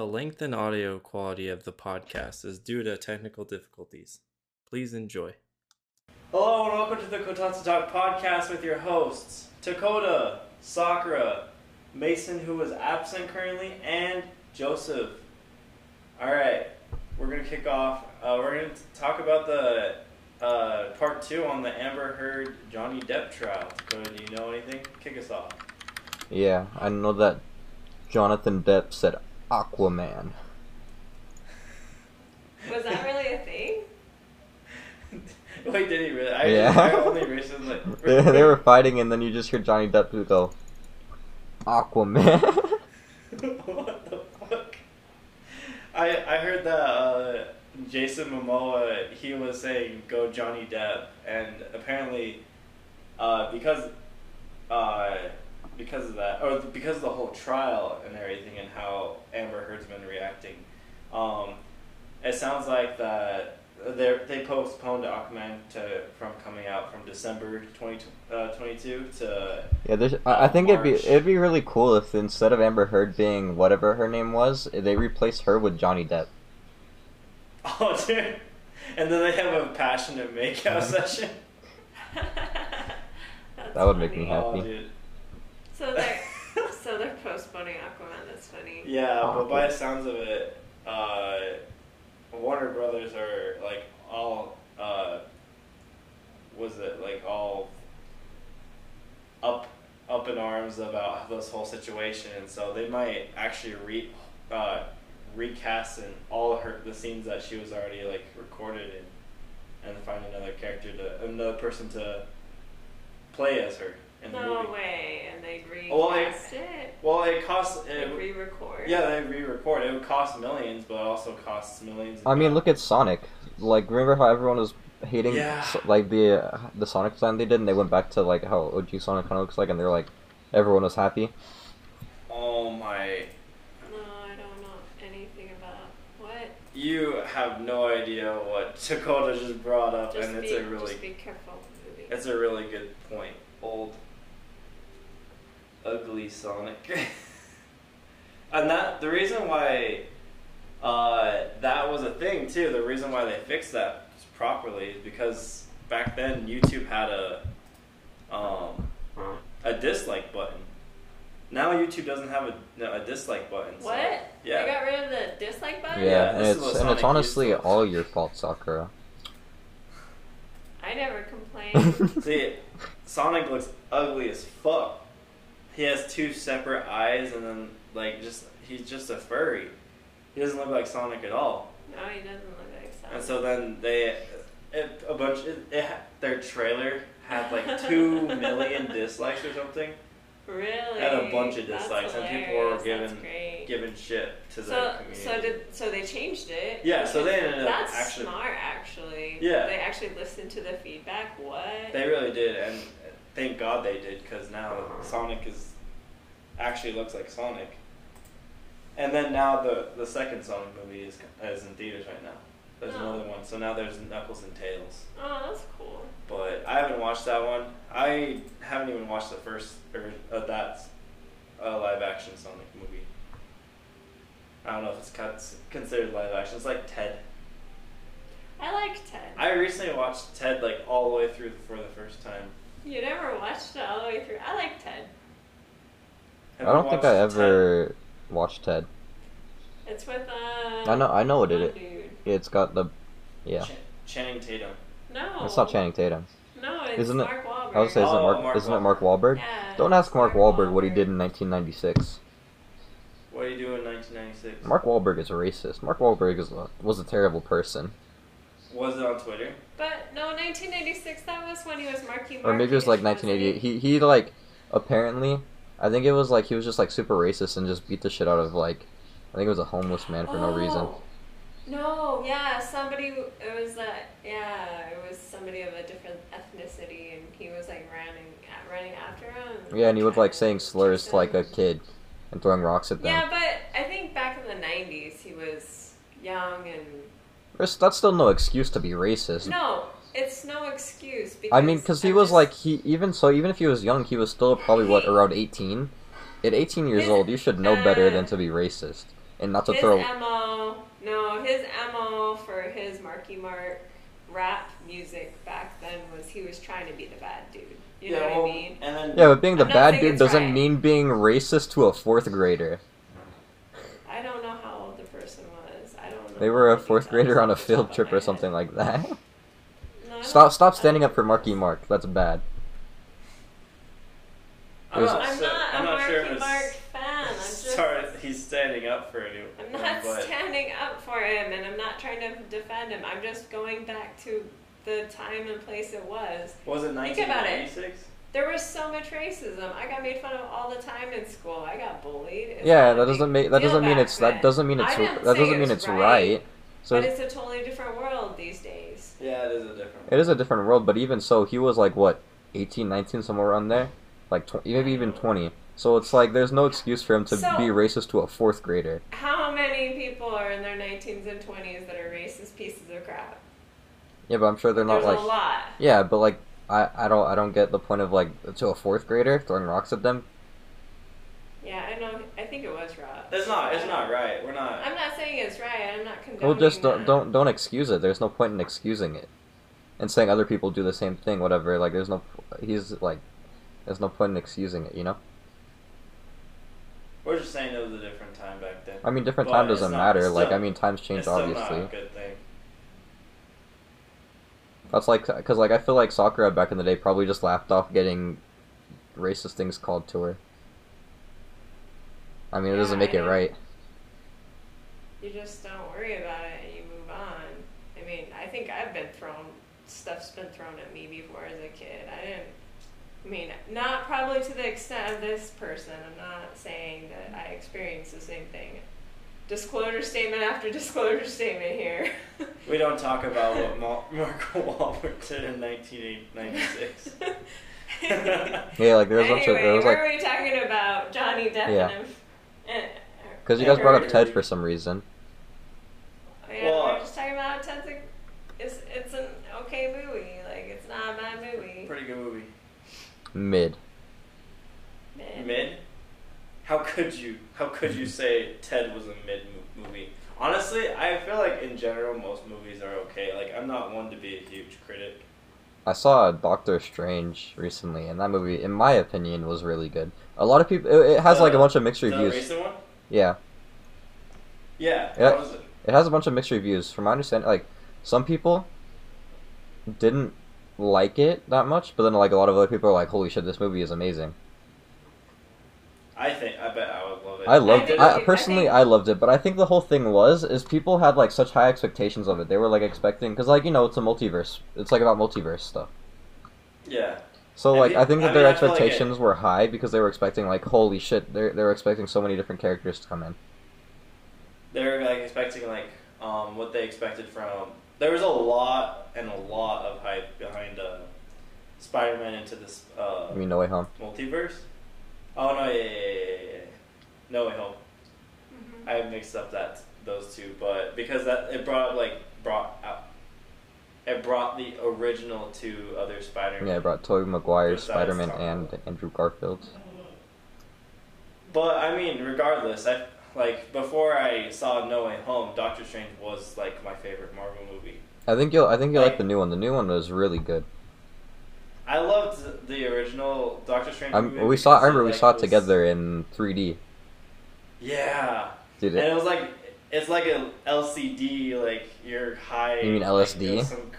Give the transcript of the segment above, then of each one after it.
The length and audio quality of the podcast is due to technical difficulties. Please enjoy. Hello and welcome to the Kotatsu Talk podcast with your hosts Dakota, Sakura, Mason, who is absent currently, and Joseph. All right, we're gonna kick off. Uh, we're gonna talk about the uh, part two on the Amber Heard Johnny Depp trial. Dakota, do you know anything? Kick us off. Yeah, I know that Jonathan Depp said Aquaman. Was that really a thing? Wait, did he really? I, Yeah. I only recently. they, they were fighting, and then you just hear Johnny Depp go, Aquaman. what the fuck? I I heard that uh, Jason Momoa he was saying go Johnny Depp, and apparently, uh, because uh, because of that, or because of the whole trial and everything, and how Amber Heard's been reacting, um, it sounds like that they they postponed Aquaman to from coming out from December 20, uh, 22 to yeah, there's, I, think it'd be it'd be really cool if instead of Amber Heard being whatever her name was, they replaced her with Johnny Depp. Oh, dude. And then they have a passionate makeout session. That would make me happy. Oh, dude. So they're so they're postponing Aquaman. That's funny. Yeah, but by the sounds of it, uh, Warner Brothers are like all, uh, was it like all up up in arms about this whole situation, and so they might actually re uh, recast and all her the scenes that she was already like recorded in, and find another character to another person to play as her in the No movie. way, and they recast Well, I- it. Well, it costs. They It, re-record. Yeah, they re-record. It would cost millions, but it also costs millions. I mean, look at Sonic. Like, remember how everyone was hating Yeah. so- like the uh, the Sonic design they did, and they went back to like how OG Sonic kind of looks like, and they're like, everyone was happy. Oh my! No, I don't know anything about what. You have no idea what Dakota just brought up, Just and be, it's a really, just be careful. Movie. it's a really good point. Old, ugly Sonic, and that the reason why, uh, that was a thing too. The reason why they fixed that properly is because back then YouTube had a, um, a dislike button. Now YouTube doesn't have a, no, a dislike button. so- what? yeah. They got rid of the dislike button. Yeah, Yeah, and this is it's what and it's honestly used all your fault, Sakura. I never complained. See, Sonic looks ugly as fuck. He has two separate eyes, and then like just he's just a furry. He doesn't look like Sonic at all. no, he doesn't look like Sonic. And so then they, it, a bunch, it, it, their trailer had like two million dislikes or something, Really? Had a bunch of dislikes, and people were giving- giving shit to the community. so did so they changed it. Yeah, so they ended up That's actually- smart, actually. Yeah. They actually listened to the feedback. What? They really did, and thank God they did, because now Sonic is actually looks like Sonic. And then now the the second Sonic movie is is in theaters right now. There's Oh. another one, so now there's Knuckles and Tails. oh, that's cool. But I haven't watched that one. I haven't even watched the first or uh, that uh, live action Sonic movie. I don't know if it's considered live action. It's like Ted. I like Ted. I recently watched Ted like all the way through for the first time. You never watched it all the way through. I like Ted. I Have you don't think I watched Ted? ever watched Ted. It's with uh. I know I know what it one is. Dude. It's got the yeah. Ch- Channing Tatum. No. It's not Channing Tatum. No, it's Isn't it- Mark Wahlberg. I would say isn't it Oh, Mark, Mark isn't it Mark Wahlberg? Yeah, Don't ask it's Mark Wahlberg what he did in 1996. What do you do in 1996? Mark Wahlberg is a racist. Mark Wahlberg is a, was a terrible person. Was it on Twitter? But no, 1996. That was when he was Marky Mark. Or maybe it was like 1988. He he like apparently I think it was like he was just like super racist and just beat the shit out of like I think it was a homeless man for no oh. reason. Oh. No, yeah, somebody. It was a yeah, it was somebody of a different ethnicity, and he was like running, running after him. Yeah, and he was like saying slurs to like a kid and throwing rocks at them. Yeah, but I think back in the '90s, he was young and There's- That's still no excuse to be racist. no, it's no excuse. Because I mean, because he was just- like he even so even if he was young, he was still probably what around 18. At 18 years His- old, you should know better uh, than to be racist. and not to throw his throw. mo, no, his mo for his Marky Mark rap music back then was he was trying to be the bad dude. You know well, what I mean? And then Yeah, but being the I'm bad dude doesn't right. mean being racist to a fourth grader. I don't know how old the person was. I don't know. They were a fourth grader on a off the top field trip or something like that. No, I don't- Stop stop standing up for Marky Mark. That's bad. I'm not, I'm so- not I'm a not Marky sure if Mark fan. I'm just. sorry he's standing up for anyone. I'm not but standing up for him, and I'm not trying to defend him. I'm just going back to the time and place it was. was it Think about it. 1996? There was so much racism. I got made fun of all the time in school. I got bullied. It's Yeah, that doesn't make that doesn't mean back it's that doesn't mean it's that doesn't mean it's right. So but it's a totally different world these days. Yeah, it is a different. World. it is a different world, but even so, he was like what 18, 19, somewhere around there, like tw- maybe even twenty. So it's like there's no excuse for him to So- be racist to a fourth grader. How many people are in their 19s and 20s that are racist pieces of crap? Yeah, but I'm sure they're not There's like a lot. yeah, but like I I don't I don't get the point of like to a fourth grader throwing rocks at them. Yeah, I know. I think it was Rob. It's not. It's not right. We're not. I'm not saying it's right. I'm not condoning Well, just don't that. don't don't excuse it. There's no point in excusing it, and saying other people do the same thing. Whatever. Like there's no he's like there's no point in excusing it. You know. We're just saying it was a different time back then. I mean, different But time doesn't not- matter. it's like still- I mean, times change it's still obviously. not a good thing. That's like because like I feel like Sakura back in the day probably just laughed off getting racist things called to her. I mean, it doesn't make it right. You just don't worry about it and you move on. I mean, I think I've been thrown, stuff's been thrown at me before as a kid. I didn't, I mean, not probably to the extent of this person. I'm not saying that I experienced the same thing. Disclosure statement after disclosure statement here. We don't talk about what Ma- Marco Wahlberg did in 1996. Yeah, like there was a bunch of anyway, there was what like are we talking about? Johnny Depp Yeah. and him. Eh, eh, and- because you guys brought up Ted for some reason. Oh, Yeah, Well, we're just talking about Ted's. a- It's it's an okay movie. Like it's not a bad movie. Pretty good movie. Mid. How could you? How could you say Ted was a mid movie? Honestly, I feel like in general most movies are okay. Like I'm not one to be a huge critic. I saw Doctor Strange recently, and that movie, in my opinion, was really good. A lot of people, it, it has like a bunch of mixed reviews. recent one? Yeah, Yeah. Was it? it has a bunch of mixed reviews. From my understanding, like some people didn't like it that much, but then like a lot of other people are like, "Holy shit, this movie is amazing." I think I bet I would love it. I loved think- it. I, I personally, think- I loved it, but I think the whole thing was is people had like such high expectations of it. They were like expecting because like you know it's a multiverse. It's like about multiverse stuff. Yeah. So And like pe- I think I that their mean, I feel like it- expectations were high because they were expecting like holy shit. They they were expecting so many different characters to come in. They were like expecting like um what they expected from. There was a lot and a lot of hype behind uh, Spider-Man into this uh, I mean, No Way Home. multiverse. Oh no! Yeah, yeah, yeah, yeah, yeah. No way home. Mhm. I mixed up that those two, but because that it brought like brought out. It brought the original two other Spider-Man. Yeah, it brought Tobey Maguire, Besides Spider Man, and Andrew Garfield. But I mean, regardless, I like before I saw No Way Home, Doctor Strange was like my favorite Marvel movie. I think you'll I think you'll like Like- the new one. The new one was really good. I loved the original Doctor Strange Um, movie. we saw. I because remember we saw it was- together in 3D. Yeah, Did and it? it was like it's like a LCD, like you're high. You mean LSD? there's some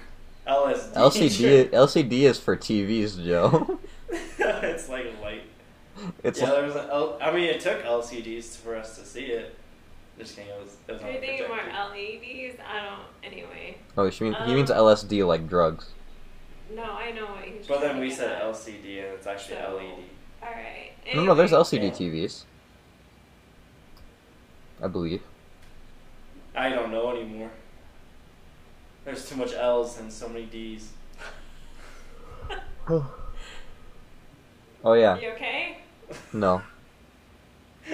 LSD. LCD LCD is for TVs, Joe. it's like light. it's yeah, like, there was an L- I mean, it took LCDs for us to see it. Just kidding. It was. It was Are you thinking more projector. LEDs? I don't. Anyway. oh, she mean, he Um, means LSD like drugs. No, I know what he's. But then we said at. LCD, and it's actually E So- LED. All right. No, no, there's LCD Yeah. TVs. I believe. I don't know anymore. There's too much L's and so many D's. Oh yeah. You okay? No.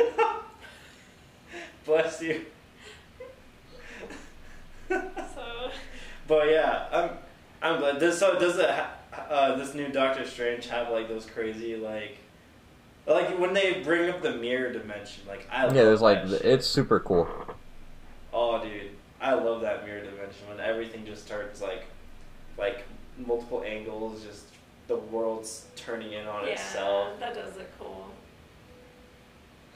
Bless you. So. But yeah, I'm I'm glad. Does so does it ha- uh, this new Doctor Strange have like those crazy like Like when they bring up the mirror dimension, like I Yeah, love there's like that shit. it's super cool. Oh, dude, I love that mirror dimension when everything just starts like, like multiple angles, just the world's turning in on yeah, itself. that does look cool.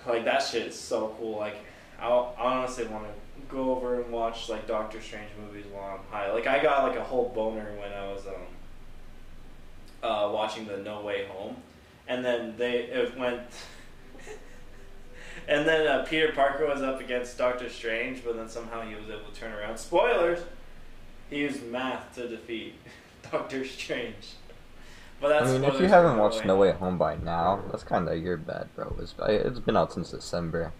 Like that shit is so cool. Like I I honestly want to go over and watch like Doctor Strange movies while I'm high. Like I got like a whole boner when I was um uh watching the No Way Home, and then they it went. And then uh, Peter Parker was up against Doctor Strange, but then somehow he was able to turn around. Spoilers! He used math to defeat Doctor Strange. But that's I mean, if you haven't watched No Way Home by now, that's kind of your bad, bro. It's, it's been out since December,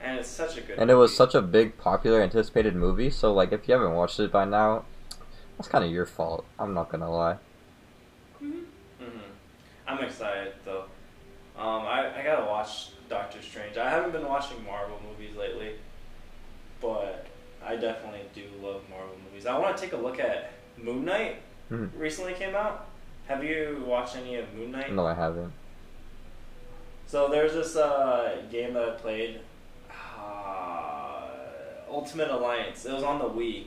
And it's such a good and it was such a big, popular, anticipated movie. So like, if you haven't watched it by now, that's kind of your fault. I'm not gonna lie. Mm-hmm. hmm I'm excited though. Um, I, I gotta watch Doctor Strange. I haven't been watching Marvel movies lately, but I definitely do love Marvel movies. I want to take a look at Moon Knight. Mhm. Recently came out. Have you watched any of Moon Knight? No, I haven't. So there's this uh, game that I played, uh, Ultimate Alliance. It was on the Wii.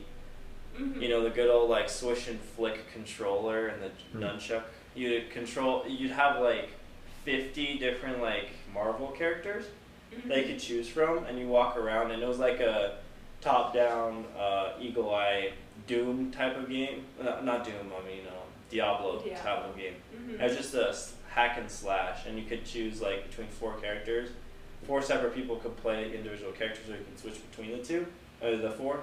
Mm-hmm. You know the good old like swish and flick controller and the Hmm. nunchuck. You'd control. You'd have like fifty different like Marvel characters Mm-hmm. that you could choose from, and you walk around, and it was like a top-down, uh, eagle eye Doom type of game. No, not Doom. I mean um, Diablo Diablo. type of game. Mm-hmm. It was just a hack and slash, and you could choose like between four characters. Four separate people could play individual characters, or you can switch between the two, or the four.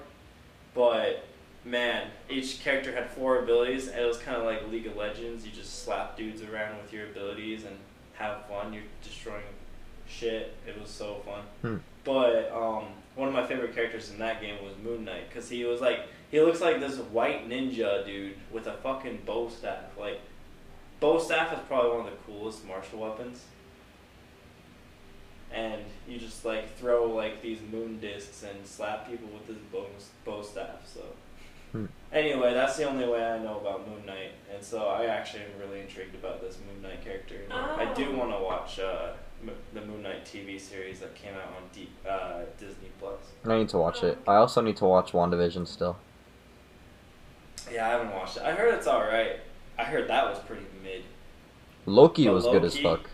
But man, each character had four abilities, and it was kind of like League of Legends. You just slap dudes around with your abilities and have fun. You're destroying shit. It was so fun. Hmm. But um, one of my favorite characters in that game was Moon Knight because he was like he looks like this white ninja dude with a fucking bow staff. Like bow staff is probably one of the coolest martial weapons. And you just like throw like these moon discs and slap people with this bow, bow staff. So Hmm. anyway, that's the only way I know about Moon Knight, and so I actually am really intrigued about this Moon Knight character. And I do Oh. want to watch uh, M- the Moon Knight TV series that came out on D- uh, Disney Plus. I need to watch it. I also need to watch WandaVision still. Yeah, I haven't watched it. I heard it's all right. I heard that was pretty mid. Loki But was good as fuck.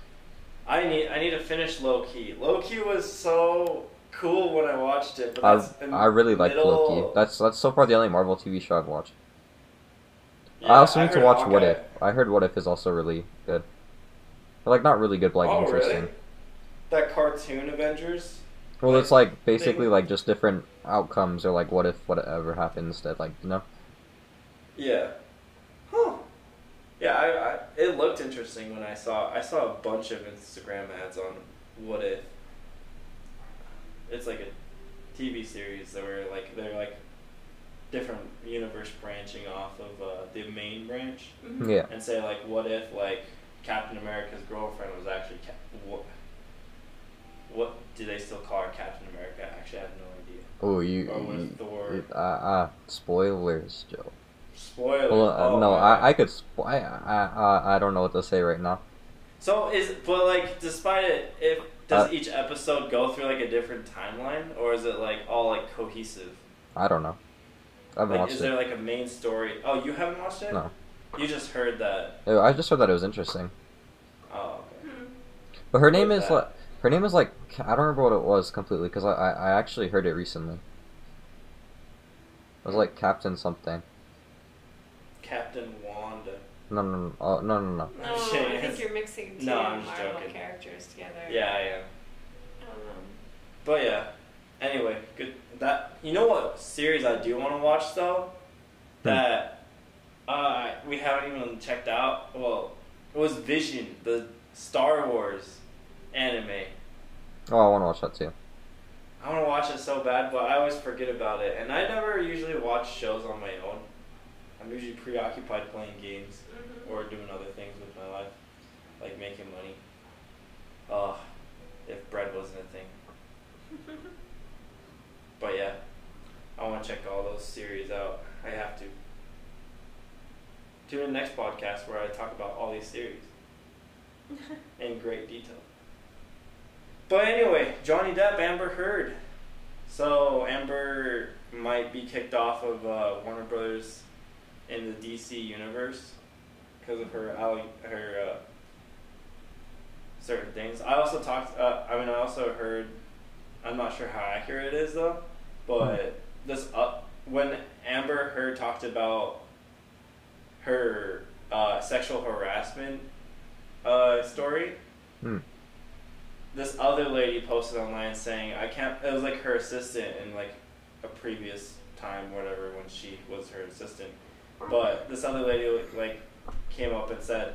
I need I need to finish Loki. Low Key was so cool when I watched it, but I I really like Loki. That's that's so far the only Marvel TV show I've watched. Yeah, I also need to heard watch What If. I heard What If is also really good. Like not really good, but like oh, interesting. Really? That cartoon Avengers. Well, Like, it's like basically like just different outcomes or like what if whatever happens that like you know. Yeah. Huh. Yeah, I, I it looked interesting when I saw I saw a bunch of Instagram ads on what if. It's like a TV series that were like they're like different universe branching off of uh, the main branch Mm-hmm. Yeah. and say like what if like Captain America's girlfriend was actually Cap- what what do they still call her Captain America? Actually, I have no idea. Oh, you. Or with you Thor. you- uh, uh, spoilers, Joe. Spoilers. Well, uh, oh, no, man. I, I could. Spo- I, I, I, I don't know what to say right now. So is but like despite it, if does Uh, each episode go through like a different timeline, or is it like all like cohesive? I don't know. I haven't Like, watched is it. there like a main story? Oh, you haven't watched it? No. You just heard that. I just heard that it was interesting. Oh, okay. Mm-hmm. But her name is that? like her name is like I don't remember what it was completely because I, I I actually heard it recently. It was like Captain something. Captain Wanda. No no no oh, no no no. No, I think you're mixing two No, I'm just Marvel joking. characters together. Yeah, I am. Um, But yeah. Anyway, good. That you know what series I do want to watch though. Hmm. That uh, we haven't even checked out. Well, it was Vision, the Star Wars anime. Oh, I want to watch that too. I want to watch it so bad, but I always forget about it. And I never usually watch shows on my own. I'm usually preoccupied playing games mhm. or doing other things with my life, like making money. Ugh, if bread wasn't a thing. But yeah, I want to check all those series out. I have to. Tune in next podcast where I talk about all these series in great detail. But anyway, Johnny Depp, Amber Heard. So Amber might be kicked off of uh, Warner Brothers in the DC universe because of her her uh, certain things. I also talked. Uh, I mean, I also heard. I'm not sure how accurate it is though, but this uh, when Amber Heard talked about her uh, sexual harassment uh, story. Hmm. This other lady posted online saying, "I can't." It was like her assistant in like a previous time, whatever, when she was her assistant. But this other lady like came up and said,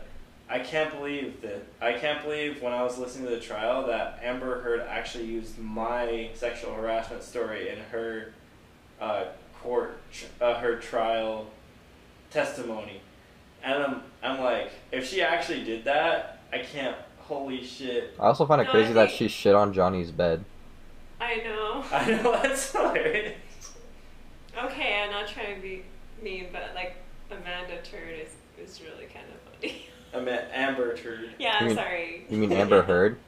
"I can't believe that. I can't believe when I was listening to the trial that Amber Heard actually used my sexual harassment story in her uh, court, tr- uh, her trial testimony." And I'm, I'm like, if she actually did that, I can't. Holy shit! I also find it No, I crazy that she shit on Johnny's bed. I know. I know that's hilarious. Okay, I'm not trying to be mean, but like Amanda Turd is is really kind of funny. I meant Amber Turd. yeah, You mean- sorry. You mean Amber Heard?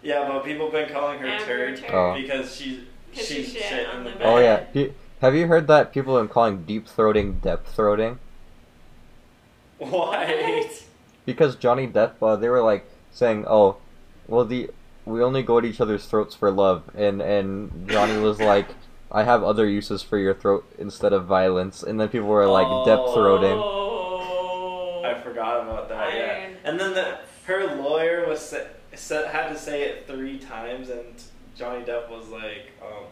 Yeah, but people have been calling her Amber Turd Turd. Oh. because she's she, she shit shit on in the the bed. bed. Oh yeah. Pe- Have you heard that people have been calling deep throating depth throating? Why? What? Because Johnny Depp, uh, they were like saying, "Oh, well, the we only go at each other's throats for love," and and Johnny was like, "I have other uses for your throat instead of violence," and then people were like depth throating. Oh. I forgot about that. Yeah, and then the, her lawyer was sa- said had to say it three times, and Johnny Depp was like, um,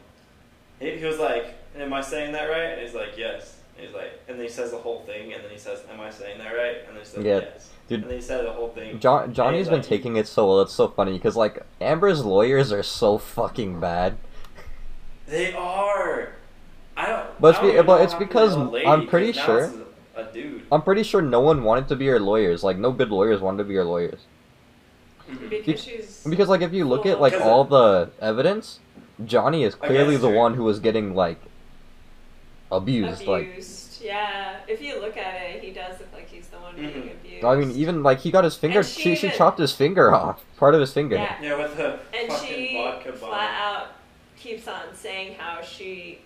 he, he was like, "Am I saying that right?" And he's like, "Yes." And he's like, and then he says the whole thing, and then he says, "Am I saying that right?" And then he says, Yeah, "Yes." dude. And then he said the whole thing. John Johnny's he's been like- taking it so well. It's so funny because like Amber's lawyers are so fucking bad. They are. I don't. But it's be- don't even but it's because lady, I'm pretty 'cause now sure- A, a dude. I'm pretty sure no one wanted to be her lawyers. Like no good lawyers wanted to be her lawyers. Mhm. because she's Because like if you look at like Because all the evidence, Johnny is clearly the one who was getting like abused. Like abused. yeah, if you look at it, he does look like he's the one being Mhm. abused. I mean, even like he got his finger. And She she she chopped his finger off, part of his finger. Yeah. Yeah, with the and fucking she vodka bottle. flat out keeps on saying how she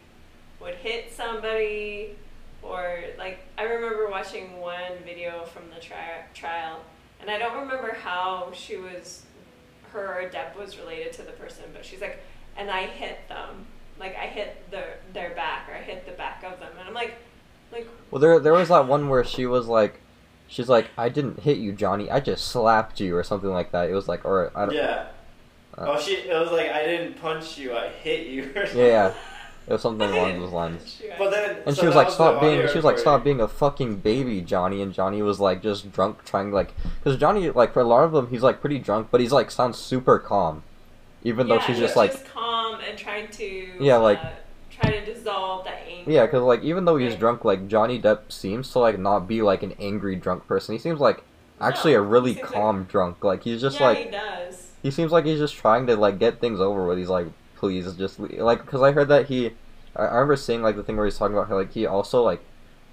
would hit somebody or like I remember watching one video from the tri- trial and I don't remember how she was her Depp was related to the person but she's like and I hit them like I hit their their back or I hit the back of them and I'm like like Well, there there was that one where she was like, she's like, I didn't hit you, Johnny. I just slapped you, or something like that. It was like, or I don't. Yeah. Uh, oh, she. It was like I didn't punch you. I hit you. or Yeah, yeah. It was something along those lines. But then. And so she was like, the "Stop being." audio She was like, "Stop being a fucking baby, Johnny." And Johnny was like, just drunk, trying like, because Johnny, like, for a lot of them, he's like pretty drunk, but he's like sounds super calm, even though she's he's just like, just calm and trying to Yeah, like- uh, try to dissolve that anger. yeah, because like even though he's Right. drunk, like Johnny Depp seems to like not be like an angry drunk person. He seems like actually No, a really he seems calm drunk. Like he's just yeah, like he does. He seems like he's just trying to like get things over with. He's like, please just le-. like because I heard that he, I, I remember seeing like the thing where he's talking about how like he also like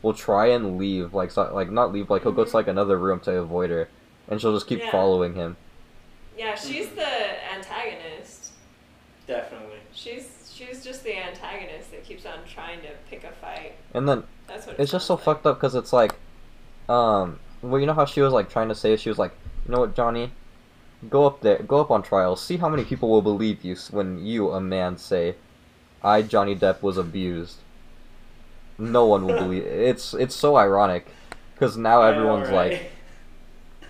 will try and leave like so, like not leave like he'll go to Mhm. like another room to avoid her, and she'll just keep Yeah. following him. Yeah, she's the antagonist. Definitely. She's she's just the antagonist that keeps on trying to pick a fight. And then That's what it it's just so sounds fucked up because it's like, um, well you know how she was like trying to say she was like, you know what Johnny, go up there, go up on trial, see how many people will believe you when you a man say, I Johnny Depp was abused. No one will believe. It's it's so ironic, because now know, everyone's like,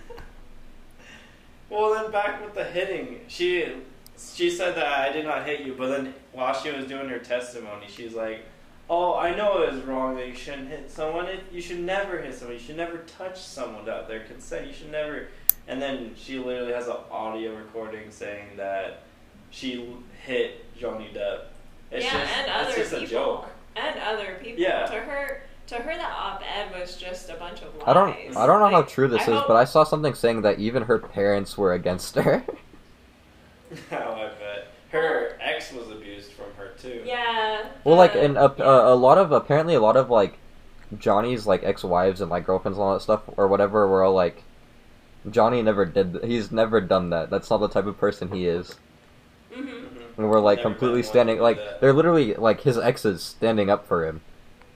well, then back with the hitting, she she said that I did not hit you, but then while she was doing her testimony, she's like, "Oh, I know it was wrong that you shouldn't hit someone. You should never hit someone. You should never touch someone without their consent. You should never." And then she literally has an audio recording saying that she hit Johnny Depp. It's yeah, just, and it's other just people. a joke. And other people. Yeah. To her to her that op ed was just a bunch of lies. I don't I don't know how true this I is, hope- but I saw something saying that even her parents were against her. oh, I bet. Her ex was abused from her too. Yeah. well, like the- and a, yeah. a, a lot of apparently a lot of like Johnny's like ex-wives and like girlfriends and all that stuff or whatever were all like Johnny never did. th- He's never done that. That's not the type of person he is. hmm Mhm. And we're like Never completely standing like that. they're literally like his exes standing up for him.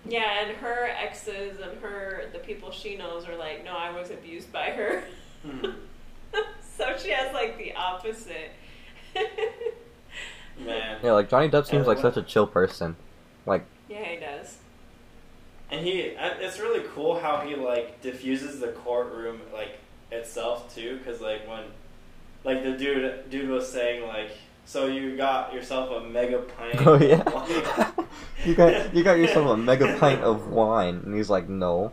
Yeah, and her exes and her the people she knows are like, no, I was abused by her. Mhm. so she has like the opposite. Man. Yeah, like Johnny Depp seems And like such a chill person. Like Yeah, he does. And he, it's really cool how he like diffuses the courtroom like itself too, because like when, like the dude, dude was saying like, so you got yourself a mega pint. Oh of yeah. wine." you got you got yourself a mega pint of wine, and he's like, no,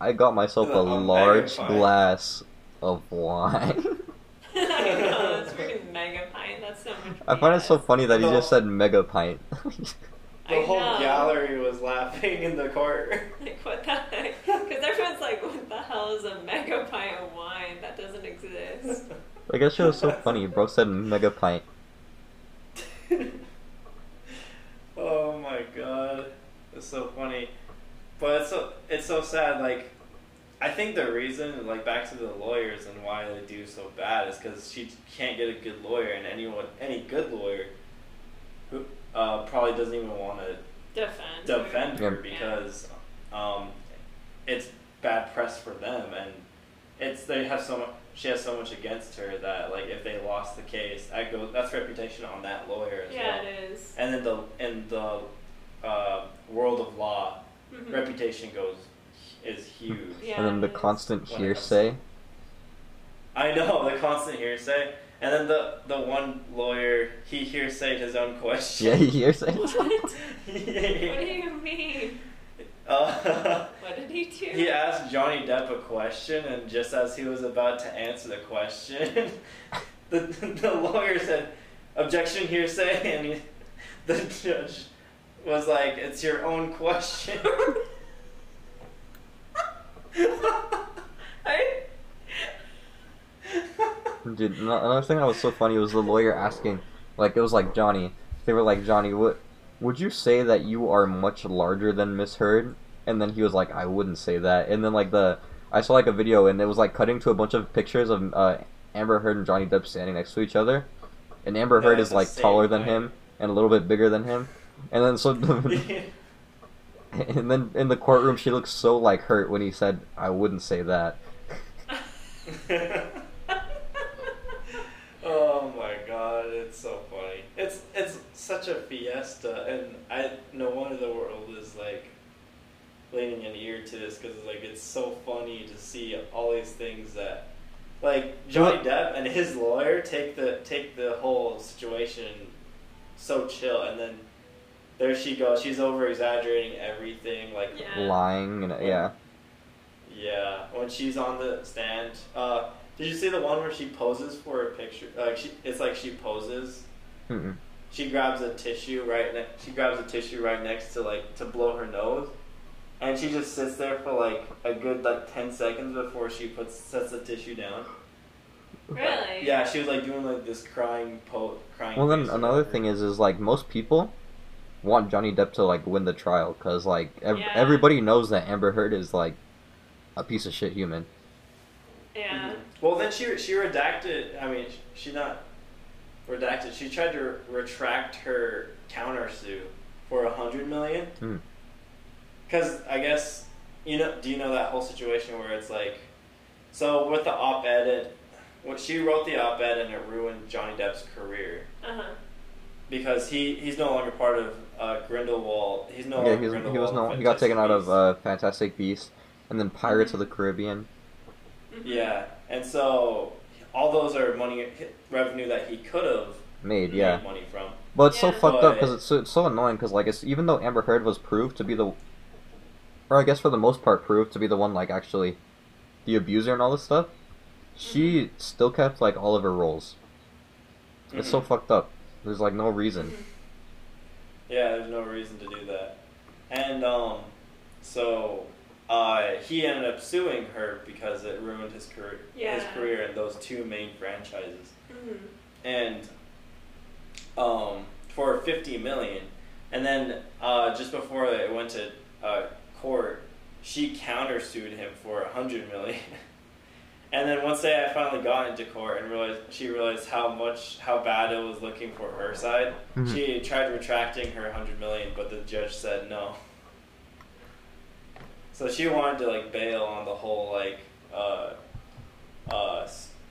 I got myself a A large glass of wine. I know, it's freaking mega pine. That's so much. I find it so funny that he just said mega pint. The I whole know. gallery was laughing in the court. Like what the heck? Because everyone's like, "What the hell is a mega pint of wine? That doesn't exist." I guess it was so funny. Bro said mega pint. oh my god, it's so funny, but it's so it's so sad. Like, I think the reason, like, back to the lawyers and why they do so bad is because she can't get a good lawyer, and anyone, any good lawyer, who uh, probably doesn't even want to Defend. defend her Yeah. because um, it's bad press for them, and it's they have so much. She has so much against her that like if they lost the case, that goes that's reputation on that lawyer as Yeah, well. Yeah, it is. And then the in the uh, world of law, Mhm. reputation goes is huge. Yeah, and then the constant When it comes hearsay. I know the constant hearsay, and then the the one lawyer he hearsayed his own question. Yeah, he hearsay. What? What do you mean? Uh, What did he do? He asked Johnny Depp a question, and just as he was about to answer the question, the, the lawyer said, "Objection, hearsay," and he, the judge was like, "It's your own question." I, Dude, another thing that was so funny was the lawyer asking, like, it was like Johnny. They were like, Johnny, what would you say that you are much larger than Miss Heard? And then he was like, I wouldn't say that. And then like the, I saw like a video and it was like cutting to a bunch of pictures of uh, Amber Heard and Johnny Depp standing next to each other, and Amber Heard is like taller than height. him and a little bit bigger than him. And then so, and then in the courtroom she looks so like hurt when he said, I wouldn't say that. oh my god, it's so funny. It's it's such a fiesta, and I no wonder the world is like leaning an ear to this because like it's so funny to see all these things that like Johnny Depp and his lawyer take the take the whole situation so chill, and then there she goes. She's over exaggerating everything. Like Yeah. Lying and yeah. yeah, when she's on the stand. Uh, did you see the one where she poses for a picture? Like she, it's like she poses. Mm-mm. She grabs a tissue right. Ne- she grabs a tissue right next to like to blow her nose, and she just sits there for like a good like ten seconds before she puts sets the tissue down. Really? Yeah, she was like doing like this crying po crying. Well, then another thing is, is like most people want Johnny Depp to like win the trial because like ev- Yeah. everybody knows that Amber Heard is like a piece of shit human. Yeah. Well, then she she redacted. I mean, she not redacted. She tried to retract her countersuit for a hundred million. Hmm. Because I guess you know. Do you know that whole situation where it's like, so with the op-ed, it, what she wrote the op-ed and it ruined Johnny Depp's career Uh huh. because he he's no longer part of uh, Grindelwald. He's no yeah, longer he was, he was no and he got taken out of Fantastic uh, Fantastic Beasts and then Pirates of the Caribbean. Mm-hmm. Yeah, and so all those are money revenue that he could have Made made yeah, money from. but it's so Yeah. fucked up because it's so, it's so annoying because like it's even though Amber Heard was proved to be the, or I guess for the most part proved to be the one like actually, the abuser and all this stuff, she still kept like all of her roles. It's so Mhm. fucked up. There's like no reason. Mm-hmm. Yeah, there's no reason to do that. And um, so uh, he ended up suing her because it ruined his career, his career in those two main franchises. Mhm. And um, for fifty million, and then uh, just before it went to uh, court, she countersued him for a hundred million. And then once day I finally got into court and realized she realized how much how bad it was looking for her side. Mhm. She tried retracting her hundred million, but the judge said no. So she wanted to like bail on the whole like uh, uh,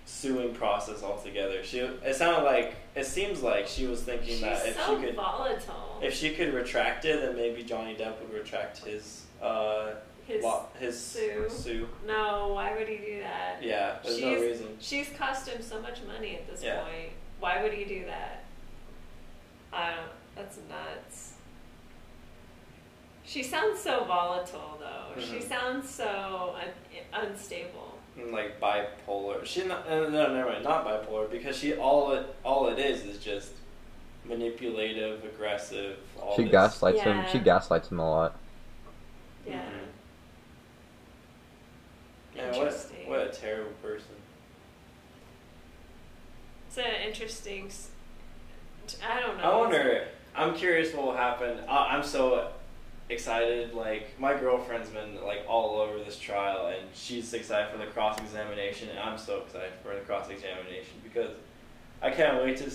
suing process altogether. She it sounded like it seems like she was thinking She's that if so she could volatile. if she could retract it, then maybe Johnny Depp would retract his uh His his sue. sue. no, why would he do that? Yeah, there's no She's- reason. She's cost him so much money at this Yeah. point. Why would he do that? I don't. That's nuts. She sounds so volatile, though. She Mhm. sounds so un- unstable. Like bipolar. She not uh, no never mind, not bipolar because she all it all it is is just manipulative, aggressive. All She this. gaslights him. She gaslights him a lot. Yeah. Mhm. Yeah, what, Interesting. what a terrible person. It's an interesting. I don't know. I wonder. I'm curious what will happen. I, I'm so excited. Like my girlfriend's been like all over this trial, and she's excited for the cross examination, and I'm so excited for the cross examination because I can't wait to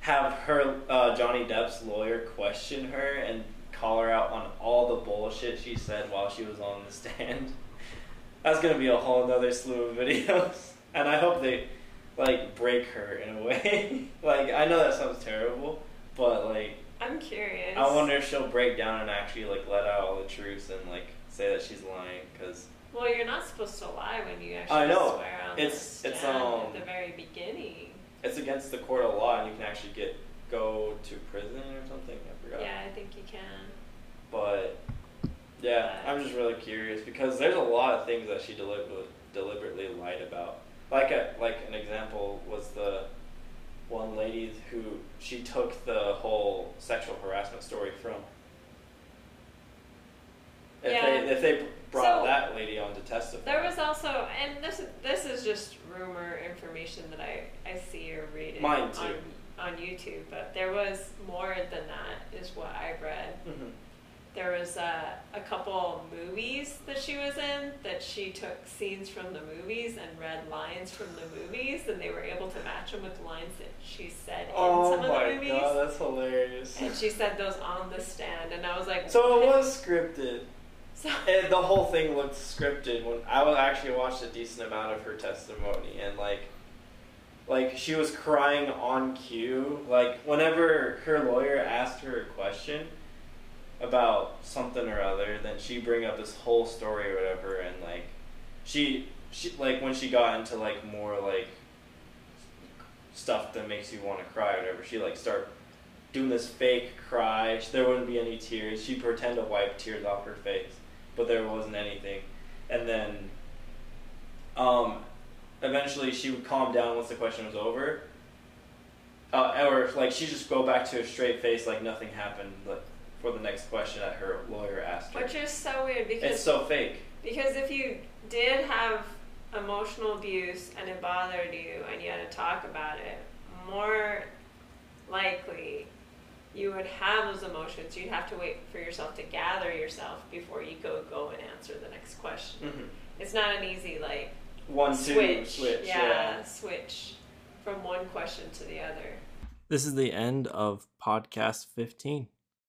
have her uh, Johnny Depp's lawyer question her and call her out on all the bullshit she said while she was on the stand. That's gonna be a whole nother slew of videos, and I hope they like break her in a way. like I know that sounds terrible, but like I'm curious. I wonder if she'll break down and actually like let out all the truths and like say that she's lying because Well, you're not supposed to lie when you actually I know. swear on It's- the it's, um, at the very beginning. it's against the court of law and you can actually get go to prison or something. I forgot. Yeah, I think you can. But yeah, I'm just really curious because there's a lot of things that she deliberately deliberately lied about. Like a like an example was the one lady who she took the whole sexual harassment story from. If Yeah. they if they brought So- that lady on to testify. There was also, and this is this is just rumor information that I, I see or read Mine too. on on YouTube, but there was more than that, is what I read. Mhm. There was uh, a couple movies that she was in that she took scenes from the movies and read lines from the movies, and they were able to match them with lines that she said in Oh some of the movies. Oh my god, that's hilarious. And she said those on the stand, and I was like, So it was scripted. So, And the whole thing looked scripted. When I was actually watched a decent amount of her testimony, and like, like she was crying on cue. Like whenever her lawyer asked her a question about something or other, then she bring up this whole story or whatever, and like, she she like when she got into like more like stuff that makes you want to cry or whatever, she like start doing this fake cry. There wouldn't be any tears. She'd pretend to wipe tears off her face, but there wasn't anything. And then, um, eventually she would calm down once the question was over. Uh, or like she just go back to a straight face like nothing happened like, for the next question that her lawyer asked her. which is so weird because It's so fake. Because if you did have emotional abuse and it bothered you and you had to talk about it, more likely you would have those emotions. You'd have to wait for yourself to gather yourself before you go go and answer the next question. hmm It's not an easy like One two switch. switch. yeah, yeah. switch from one question to the other. This is the end of podcast 15.